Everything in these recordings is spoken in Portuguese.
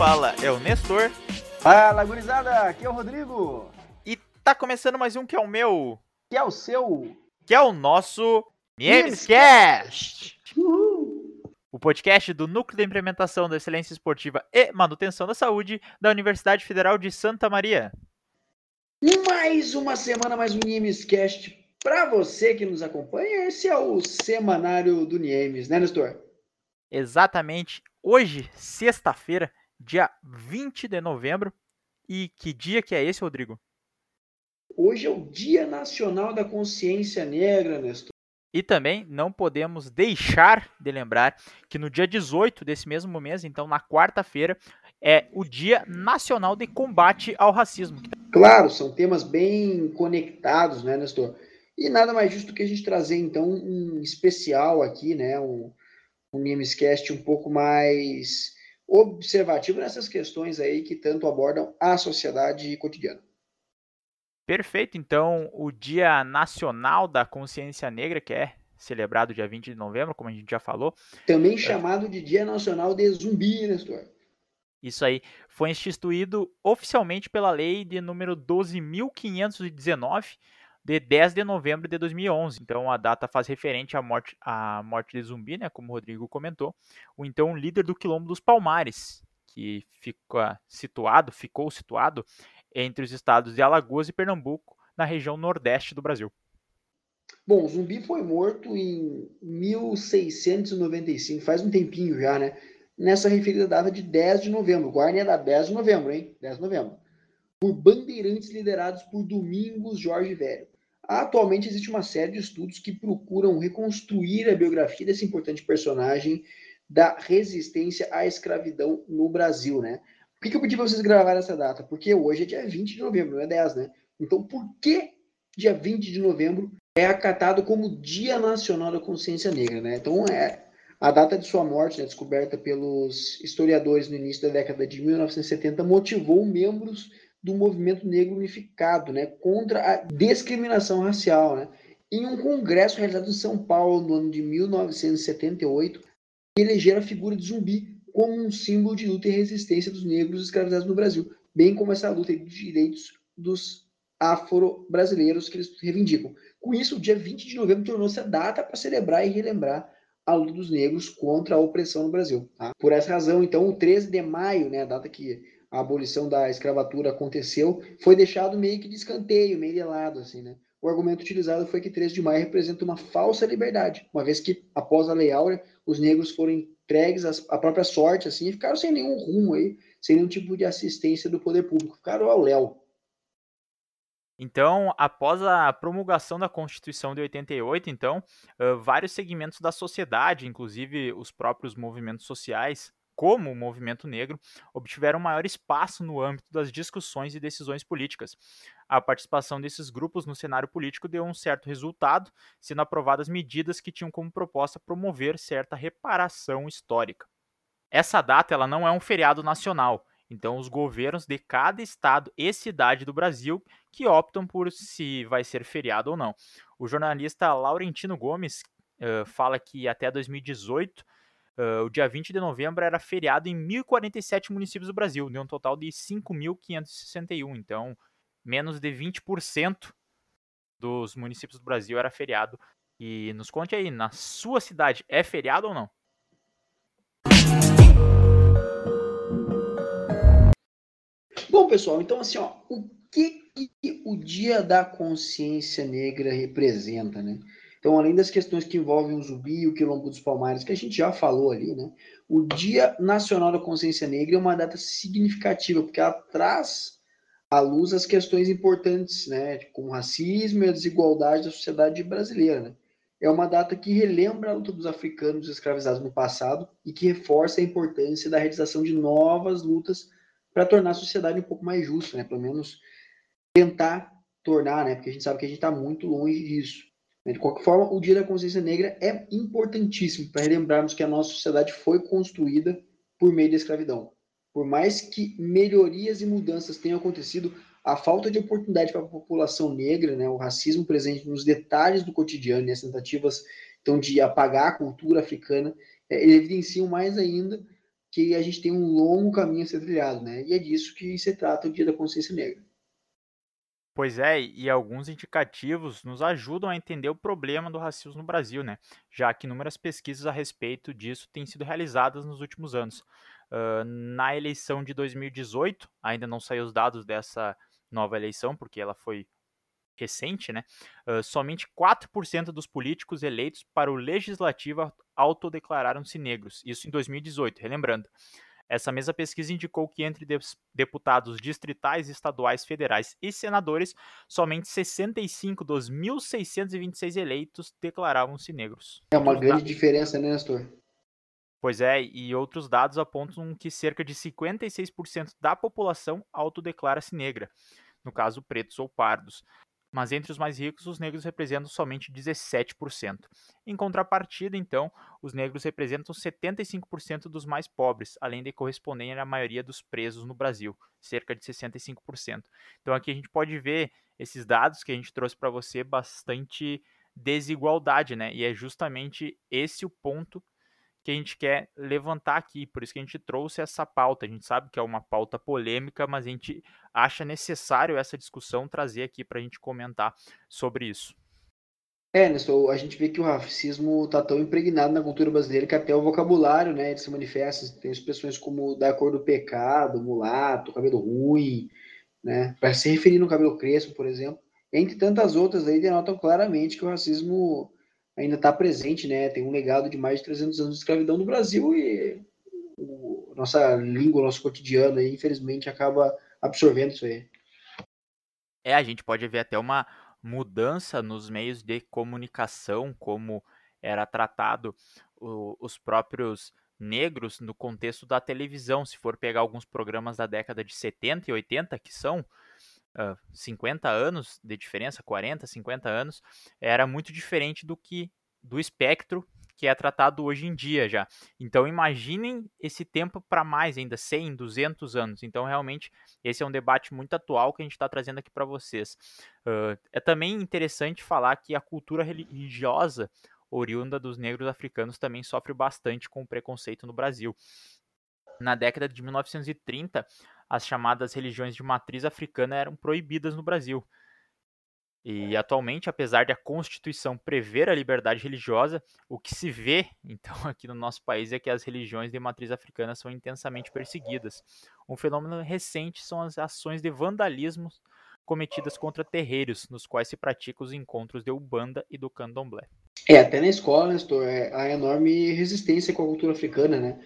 fala é o Nestor. Fala, gurizada, aqui é o Rodrigo. E tá começando mais um que é o meu. Que é o seu. Que é o nosso Memescast. O podcast do Núcleo de Implementação da Excelência Esportiva e Manutenção da Saúde da Universidade Federal de Santa Maria. Mais uma semana, mais um Niemescast para você que nos acompanha. Esse é o semanário do Niemes, né, Nestor? Exatamente. Hoje, sexta-feira, dia 20 de novembro. E que dia que é esse, Rodrigo? Hoje é o Dia Nacional da Consciência Negra, Nestor. E também não podemos deixar de lembrar que no dia 18 desse mesmo mês, então na quarta-feira, é o Dia Nacional de Combate ao Racismo. Claro, são temas bem conectados, né, Nestor? E nada mais justo que a gente trazer, então, um especial aqui, né, um, um Memescast um pouco mais observativo nessas questões aí que tanto abordam a sociedade cotidiana. Perfeito, então o Dia Nacional da Consciência Negra, que é celebrado dia 20 de novembro, como a gente já falou. Também chamado de Dia Nacional de Zumbi, Nestor. Isso aí foi instituído oficialmente pela lei de número 12.519, de 10 de novembro de 2011. Então a data faz referente à morte, à morte de Zumbi, né, como o Rodrigo comentou, o então líder do Quilombo dos Palmares, que fica situado, ficou situado entre os estados de Alagoas e Pernambuco, na região nordeste do Brasil. Bom, Zumbi foi morto em 1695, faz um tempinho já, né? Nessa referida data de 10 de novembro. Guarda é da 10 de novembro, hein? 10 de novembro. Por bandeirantes liderados por Domingos Jorge Velho. Atualmente existe uma série de estudos que procuram reconstruir a biografia desse importante personagem da resistência à escravidão no Brasil, né? Por que, que eu pedi para vocês gravar essa data? Porque hoje é dia 20 de novembro, não é 10, né? Então, por que dia 20 de novembro é acatado como Dia Nacional da Consciência Negra, né? Então, é a data de sua morte, né, descoberta pelos historiadores no início da década de 1970, motivou membros do movimento negro unificado, né, contra a discriminação racial, né? Em um congresso realizado em São Paulo no ano de 1978, elegeram a figura de zumbi como um símbolo de luta e resistência dos negros escravizados no Brasil, bem como essa luta de direitos dos afro-brasileiros que eles reivindicam. Com isso, o dia 20 de novembro tornou-se a data para celebrar e relembrar a luta dos negros contra a opressão no Brasil. Tá? Por essa razão, então, o 13 de maio, né, a data que a abolição da escravatura aconteceu, foi deixado meio que de escanteio, meio de lado, assim, né? O argumento utilizado foi que 13 de maio representa uma falsa liberdade, uma vez que, após a Lei Áurea, os negros foram entregues à própria sorte, assim, e ficaram sem nenhum rumo aí, sem nenhum tipo de assistência do poder público, ficaram ao léu. Então, após a promulgação da Constituição de 88, então, vários segmentos da sociedade, inclusive os próprios movimentos sociais, como o movimento negro, obtiveram maior espaço no âmbito das discussões e decisões políticas. A participação desses grupos no cenário político deu um certo resultado, sendo aprovadas medidas que tinham como proposta promover certa reparação histórica. Essa data ela não é um feriado nacional, então, os governos de cada estado e cidade do Brasil que optam por se vai ser feriado ou não. O jornalista Laurentino Gomes uh, fala que até 2018, uh, o dia 20 de novembro era feriado em 1.047 municípios do Brasil, de um total de 5.561. Então, menos de 20% dos municípios do Brasil era feriado. E nos conte aí, na sua cidade é feriado ou não? Bom, pessoal, então assim, ó, o que, que o Dia da Consciência Negra representa, né? Então, além das questões que envolvem o Zumbi e o Quilombo dos Palmares, que a gente já falou ali, né? O Dia Nacional da Consciência Negra é uma data significativa, porque ela traz à luz as questões importantes, né? Como o racismo e a desigualdade da sociedade brasileira, né? É uma data que relembra a luta dos africanos escravizados no passado e que reforça a importância da realização de novas lutas para tornar a sociedade um pouco mais justa, né? Pelo menos tentar tornar, né? Porque a gente sabe que a gente está muito longe disso. Né? De qualquer forma, o Dia da Consciência Negra é importantíssimo para relembrarmos que a nossa sociedade foi construída por meio da escravidão. Por mais que melhorias e mudanças tenham acontecido, a falta de oportunidade para a população negra, né, o racismo presente nos detalhes do cotidiano e as tentativas então de apagar a cultura africana, é, evidenciam mais ainda que a gente tem um longo caminho a ser trilhado, né? E é disso que se trata o Dia da Consciência Negra. Pois é, e alguns indicativos nos ajudam a entender o problema do racismo no Brasil, né? Já que inúmeras pesquisas a respeito disso têm sido realizadas nos últimos anos. Uh, na eleição de 2018, ainda não saiu os dados dessa nova eleição, porque ela foi recente, né? Uh, somente 4% dos políticos eleitos para o legislativo autodeclararam-se negros. Isso em 2018, relembrando. Essa mesma pesquisa indicou que entre deputados distritais, estaduais, federais e senadores, somente 65 dos 1.626 eleitos declaravam-se negros. É uma grande diferença, né, Nestor? Pois é, e outros dados apontam que cerca de 56% da população autodeclara-se negra, no caso pretos ou pardos mas entre os mais ricos, os negros representam somente 17%. Em contrapartida, então, os negros representam 75% dos mais pobres, além de corresponderem à maioria dos presos no Brasil, cerca de 65%. Então aqui a gente pode ver esses dados que a gente trouxe para você bastante desigualdade, né? E é justamente esse o ponto que a gente quer levantar aqui. Por isso que a gente trouxe essa pauta. A gente sabe que é uma pauta polêmica, mas a gente acha necessário essa discussão trazer aqui para a gente comentar sobre isso. É, Nestor, a gente vê que o racismo está tão impregnado na cultura brasileira que até o vocabulário, né, ele se manifesta, tem expressões como da cor do pecado, mulato, cabelo ruim, né, para se referir no cabelo crespo, por exemplo, entre tantas outras aí denotam claramente que o racismo ainda está presente, né? Tem um legado de mais de 300 anos de escravidão no Brasil e o, nossa língua, nosso cotidiano, aí, infelizmente, acaba absorvendo isso aí. É, a gente pode ver até uma mudança nos meios de comunicação, como era tratado o, os próprios negros no contexto da televisão. Se for pegar alguns programas da década de 70 e 80, que são uh, 50 anos de diferença, 40, 50 anos, era muito diferente do que do espectro que é tratado hoje em dia já. Então imaginem esse tempo para mais ainda, 100, 200 anos. Então realmente esse é um debate muito atual que a gente está trazendo aqui para vocês. Uh, é também interessante falar que a cultura religiosa oriunda dos negros africanos também sofre bastante com o preconceito no Brasil. Na década de 1930, as chamadas religiões de matriz africana eram proibidas no Brasil. E atualmente, apesar de a Constituição prever a liberdade religiosa, o que se vê, então, aqui no nosso país é que as religiões de matriz africana são intensamente perseguidas. Um fenômeno recente são as ações de vandalismo cometidas contra terreiros, nos quais se praticam os encontros de Ubanda e do Candomblé. É, até na escola, Nestor, é, há enorme resistência com a cultura africana, né?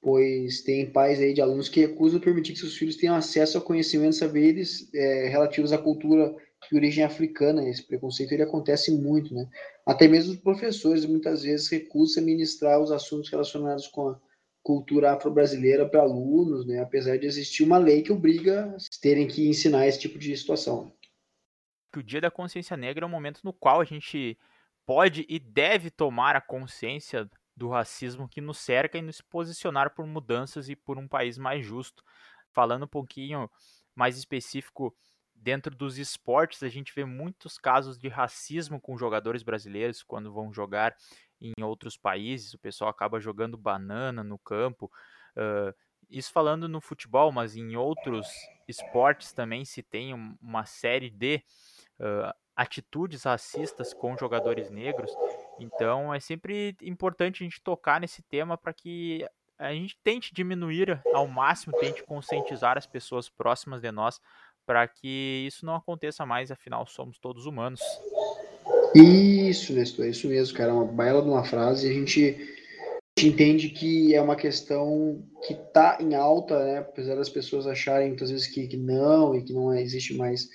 Pois tem pais aí de alunos que recusam permitir que seus filhos tenham acesso a conhecimentos e saberes é, relativos à cultura de origem africana. Esse preconceito ele acontece muito, né? Até mesmo os professores muitas vezes recusam ministrar os assuntos relacionados com a cultura afro-brasileira para alunos, né? Apesar de existir uma lei que obriga a terem que ensinar esse tipo de situação. O Dia da Consciência Negra é um momento no qual a gente pode e deve tomar a consciência do racismo que nos cerca e nos posicionar por mudanças e por um país mais justo. Falando um pouquinho mais específico dentro dos esportes, a gente vê muitos casos de racismo com jogadores brasileiros quando vão jogar em outros países. O pessoal acaba jogando banana no campo. Uh, isso falando no futebol, mas em outros esportes também se tem uma série de uh, atitudes racistas com jogadores negros. Então é sempre importante a gente tocar nesse tema para que a gente tente diminuir ao máximo, tente conscientizar as pessoas próximas de nós para que isso não aconteça mais, afinal somos todos humanos. Isso, Nestor, é isso mesmo, cara, é uma bela de uma frase, a gente, a gente entende que é uma questão que está em alta, né, apesar das pessoas acharem muitas vezes que, que não e que não existe mais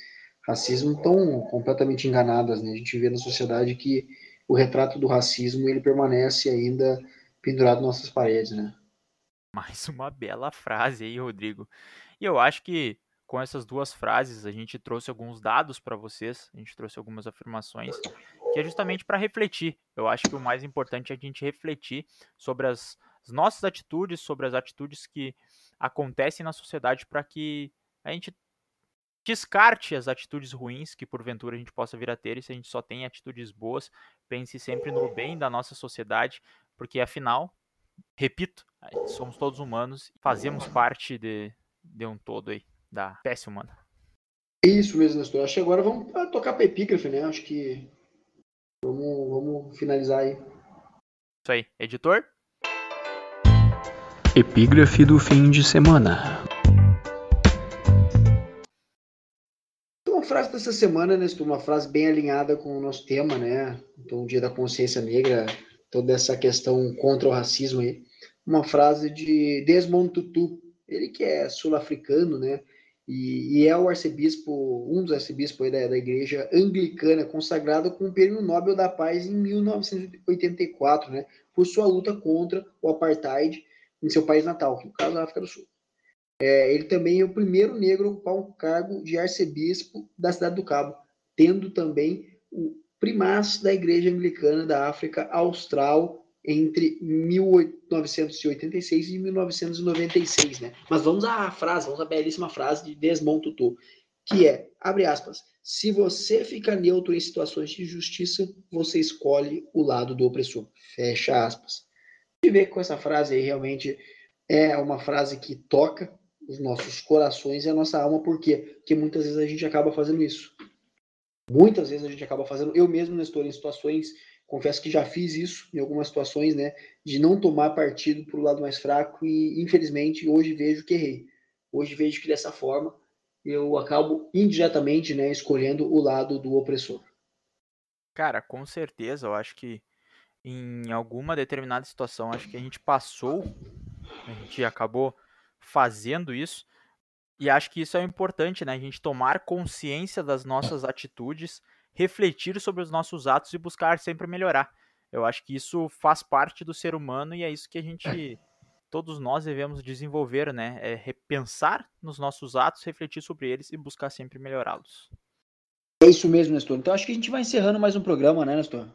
racismo, estão completamente enganadas, né, a gente vê na sociedade que o retrato do racismo ele permanece ainda pendurado nas nossas paredes, né? Mais uma bela frase aí, Rodrigo. E eu acho que com essas duas frases a gente trouxe alguns dados para vocês, a gente trouxe algumas afirmações que é justamente para refletir. Eu acho que o mais importante é a gente refletir sobre as, as nossas atitudes, sobre as atitudes que acontecem na sociedade para que a gente descarte as atitudes ruins que porventura a gente possa vir a ter, e se a gente só tem atitudes boas, pense sempre no bem da nossa sociedade, porque afinal, repito, Somos todos humanos e fazemos parte de, de um todo aí, da espécie humana. Isso mesmo, Nestor. Acho que agora vamos tocar para epígrafe, né? Acho que vamos, vamos finalizar aí. Isso aí. Editor? Epígrafe do fim de semana. Frase dessa semana, Nestor, uma frase bem alinhada com o nosso tema, né? Então, o Dia da Consciência Negra, toda essa questão contra o racismo aí. Uma frase de Desmond Tutu, ele que é sul-africano, né? E, e, é o arcebispo, um dos arcebispos da, da igreja anglicana, consagrado com o Prêmio Nobel da Paz em 1984, né? Por sua luta contra o apartheid em seu país natal, que no caso é a África do Sul. É, ele também é o primeiro negro a ocupar um cargo de arcebispo da cidade do Cabo, tendo também o primaz da Igreja Anglicana da África Austral entre 1986 e 1996, né? Mas vamos à frase, vamos à belíssima frase de Desmond Tutu, que é, abre aspas, se você fica neutro em situações de justiça, você escolhe o lado do opressor. Fecha aspas. E ver com essa frase aí realmente é uma frase que toca os nossos corações e a nossa alma, por quê? Porque muitas vezes a gente acaba fazendo isso. Muitas vezes a gente acaba fazendo, eu mesmo estou em situações confesso que já fiz isso em algumas situações, né, de não tomar partido para o lado mais fraco e, infelizmente, hoje vejo que errei. Hoje vejo que dessa forma eu acabo indiretamente, né, escolhendo o lado do opressor. Cara, com certeza, eu acho que em alguma determinada situação, acho que a gente passou, a gente acabou fazendo isso, e acho que isso é importante, né, a gente tomar consciência das nossas atitudes refletir sobre os nossos atos e buscar sempre melhorar. Eu acho que isso faz parte do ser humano e é isso que a gente, todos nós devemos desenvolver, né? É repensar nos nossos atos, refletir sobre eles e buscar sempre melhorá-los. É isso mesmo, Nestor. Então acho que a gente vai encerrando mais um programa, né, Nestor?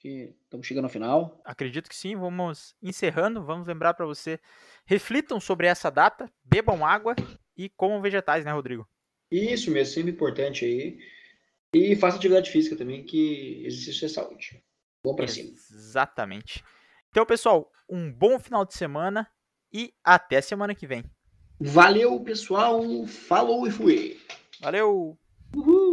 Que estamos chegando ao final. Acredito que sim. Vamos encerrando. Vamos lembrar para você: reflitam sobre essa data, bebam água e comam vegetais, né, Rodrigo? Isso mesmo, sempre importante aí. E faça atividade física também, que exercício é saúde. Bom pra cima. Exatamente. Então, pessoal, um bom final de semana e até semana que vem. Valeu, pessoal. Falou e fui. Valeu. Uhul.